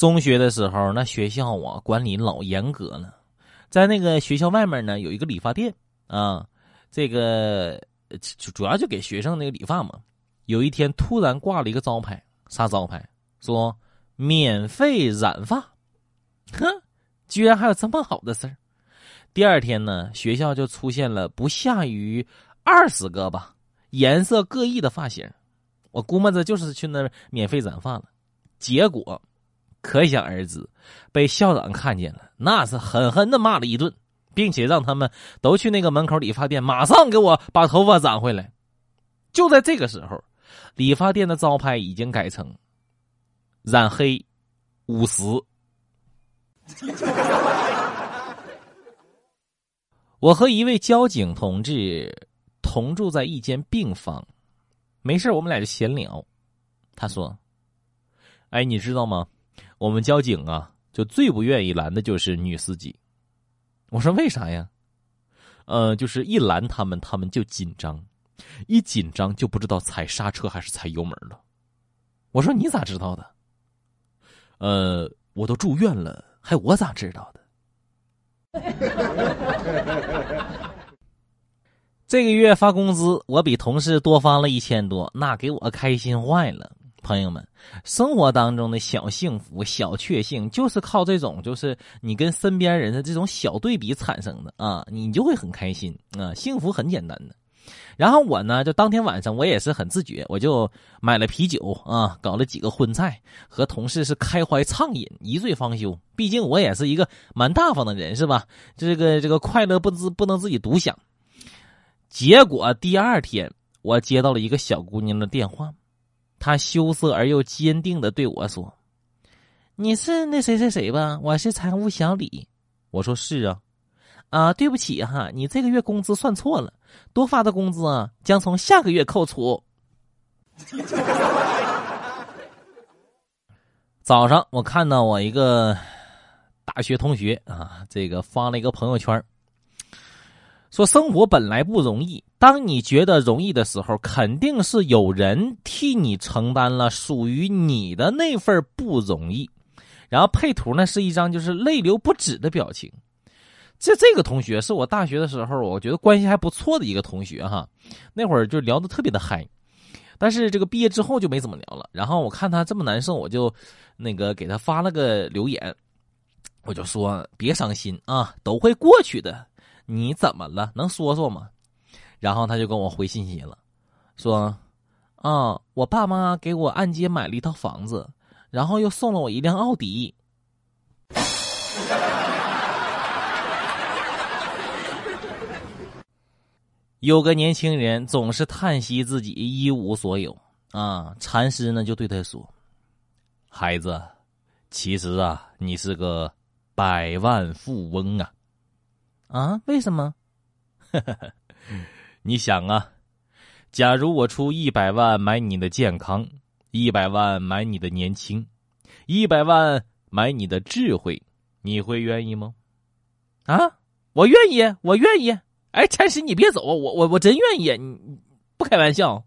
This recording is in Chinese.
中学的时候，那学校啊管理老严格了，在那个学校外面呢有一个理发店啊，这个主主要就给学生那个理发嘛。有一天突然挂了一个招牌，啥招牌？说免费染发，哼，居然还有这么好的事儿。第二天呢，学校就出现了不下于二十个吧，颜色各异的发型。我估摸着就是去那免费染发了，结果可想而知，被校长看见了，那是狠狠的骂了一顿，并且让他们都去那个门口理发店，马上给我把头发染回来。就在这个时候，理发店的招牌已经改成染黑五十。我和一位交警同志同住在一间病房，没事我们俩就闲聊。他说：“哎，你知道吗？我们交警啊，就最不愿意拦的就是女司机。”我说：“为啥呀？”呃，就是一拦他们，他们就紧张，一紧张就不知道踩刹车还是踩油门了。我说：“你咋知道的？”呃，我都住院了，还我咋知道的？这个月发工资，我比同事多发了一千多，那给我开心坏了。朋友们，生活当中的小幸福、小确幸，就是靠这种，就是你跟身边人的这种小对比产生的啊，你就会很开心啊。幸福很简单的。然后我呢，就当天晚上我也是很自觉，我就买了啤酒啊，搞了几个荤菜，和同事是开怀畅饮，一醉方休。毕竟我也是一个蛮大方的人，是吧？这个这个快乐不自不能自己独享。结果第二天，我接到了一个小姑娘的电话，他羞涩而又坚定的对我说：“你是那谁谁谁吧？我是财务小李。”我说：“是啊。”啊，对不起哈，你这个月工资算错了，多发的工资啊将从下个月扣除。早上我看到我一个大学同学啊，这个发了一个朋友圈，说生活本来不容易，当你觉得容易的时候，肯定是有人替你承担了属于你的那份不容易。然后配图呢是一张就是泪流不止的表情。这这个同学是我大学的时候，我觉得关系还不错的一个同学哈，那会儿就聊得特别的嗨，但是这个毕业之后就没怎么聊了。然后我看他这么难受，我就那个给他发了个留言，我就说别伤心啊，都会过去的。你怎么了？能说说吗？然后他就跟我回信息了，说啊，我爸妈给我按揭买了一套房子，然后又送了我一辆奥迪。有个年轻人总是叹息自己一无所有啊，禅师呢就对他说：“孩子，其实啊，你是个百万富翁啊！啊，为什么？你想啊，假如我出一百万买你的健康，一百万买你的年轻，一百万买你的智慧，你会愿意吗？啊，我愿意，我愿意。”哎，禅师，你别走，我我我真愿意，你不开玩笑。